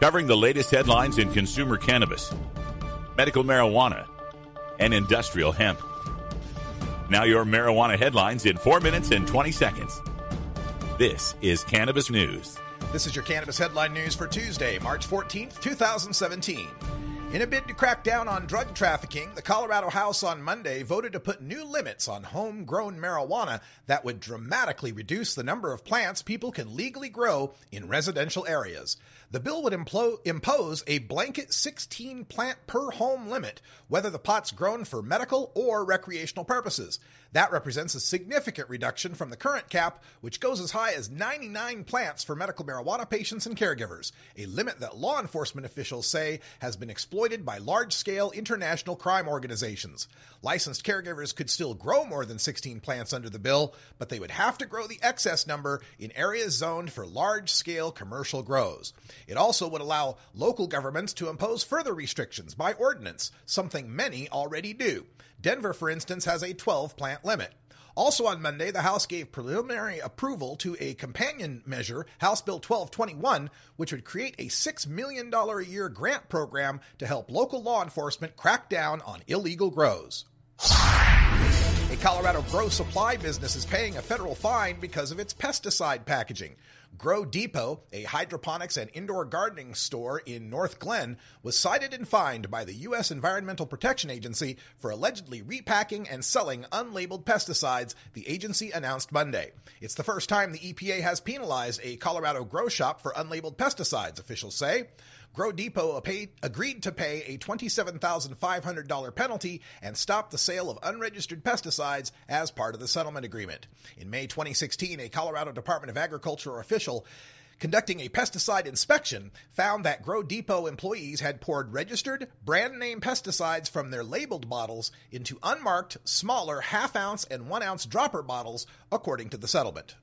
covering the latest headlines in consumer cannabis, medical marijuana, and industrial hemp. Now, your marijuana headlines in 4 minutes and 20 seconds. This is Cannabis News. This is your Cannabis Headline News for Tuesday, March 14th, 2017. In a bid to crack down on drug trafficking, the Colorado House on Monday voted to put new limits on homegrown marijuana that would dramatically reduce the number of plants people can legally grow in residential areas. The bill would impose a blanket 16 plant per home limit, whether the pot's grown for medical or recreational purposes. That represents a significant reduction from the current cap, which goes as high as 99 plants for medical marijuana patients and caregivers, a limit that law enforcement officials say has been exploited by large scale international crime organizations. Licensed caregivers could still grow more than 16 plants under the bill, but they would have to grow the excess number in areas zoned for large scale commercial grows. It also would allow local governments to impose further restrictions by ordinance, something many already do. Denver, for instance, has a 12 plant limit. Also on Monday, the House gave preliminary approval to a companion measure, House Bill 1221, which would create a $6 million a year grant program to help local law enforcement crack down on illegal grows. Colorado grow supply business is paying a federal fine because of its pesticide packaging. Grow Depot, a hydroponics and indoor gardening store in Northglenn, was cited and fined by the U.S. Environmental Protection Agency for allegedly repacking and selling unlabeled pesticides, the agency announced Monday. It's the first time the EPA has penalized a Colorado grow shop for unlabeled pesticides, officials say. Grow Depot agreed to pay a $27,500 penalty and stop the sale of unregistered pesticides as part of the settlement agreement. In May 2016, a Colorado Department of Agriculture official conducting a pesticide inspection found that Grow Depot employees had poured registered brand name pesticides from their labeled bottles into unmarked, smaller half ounce and one ounce dropper bottles, according to the settlement.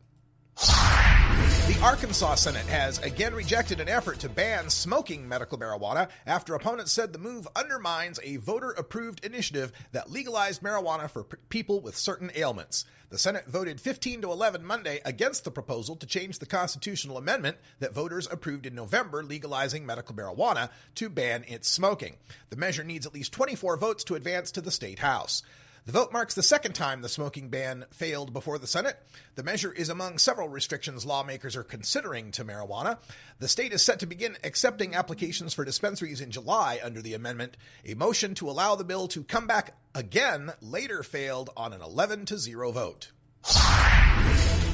Arkansas Senate has again rejected an effort to ban smoking medical marijuana after opponents said the move undermines a voter approved initiative that legalized marijuana for p- people with certain ailments. The Senate voted 15 to 11 Monday against the proposal to change the constitutional amendment that voters approved in November legalizing medical marijuana to ban its smoking. The measure needs at least 24 votes to advance to the state house. The vote marks the second time the smoking ban failed before the Senate. The measure is among several restrictions lawmakers are considering to marijuana. The state is set to begin accepting applications for dispensaries in July under the amendment. A motion to allow the bill to come back again later failed on an 11 to 0 vote.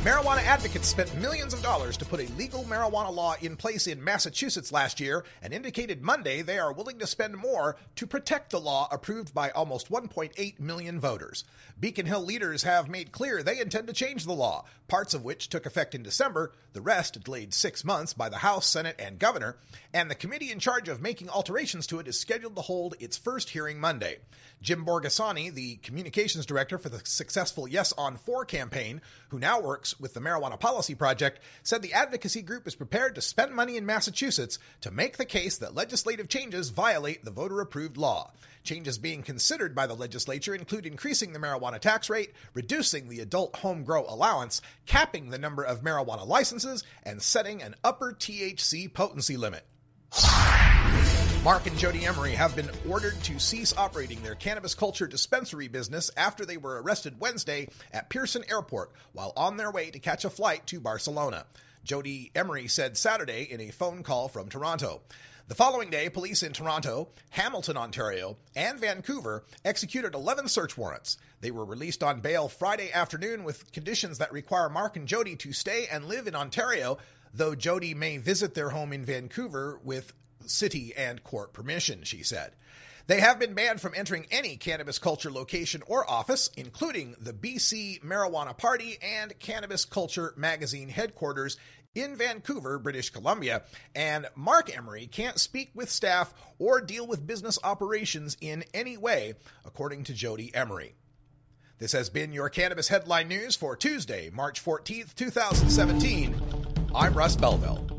Marijuana advocates spent millions of dollars to put a legal marijuana law in place in Massachusetts last year and indicated Monday they are willing to spend more to protect the law approved by almost 1.8 million voters. Beacon Hill leaders have made clear they intend to change the law, parts of which took effect in December, the rest delayed six months by the House, Senate, and Governor, and the committee in charge of making alterations to it is scheduled to hold its first hearing Monday. Jim Borghesani, the communications director for the successful Yes on 4 campaign, who now with the Marijuana Policy Project, said the advocacy group is prepared to spend money in Massachusetts to make the case that legislative changes violate the voter approved law. Changes being considered by the legislature include increasing the marijuana tax rate, reducing the adult home grow allowance, capping the number of marijuana licenses, and setting an upper THC potency limit. Marc and Jodie Emery have been ordered to cease operating their cannabis culture dispensary business after they were arrested Wednesday at Pearson Airport while on their way to catch a flight to Barcelona. Jodie Emery said Saturday in a phone call from Toronto. The following day, police in Toronto, Hamilton, Ontario, and Vancouver executed 11 search warrants. They were released on bail Friday afternoon with conditions that require Marc and Jodie to stay and live in Ontario, though Jodie may visit their home in Vancouver with city and court permission, she said. They have been banned from entering any cannabis culture location or office, including the BC Marijuana Party and Cannabis Culture magazine headquarters in Vancouver, British Columbia. And Marc Emery can't speak with staff or deal with business operations in any way, according to Jodie Emery. This has been your Cannabis Headline News for Tuesday, March 14th, 2017. I'm Russ Belville.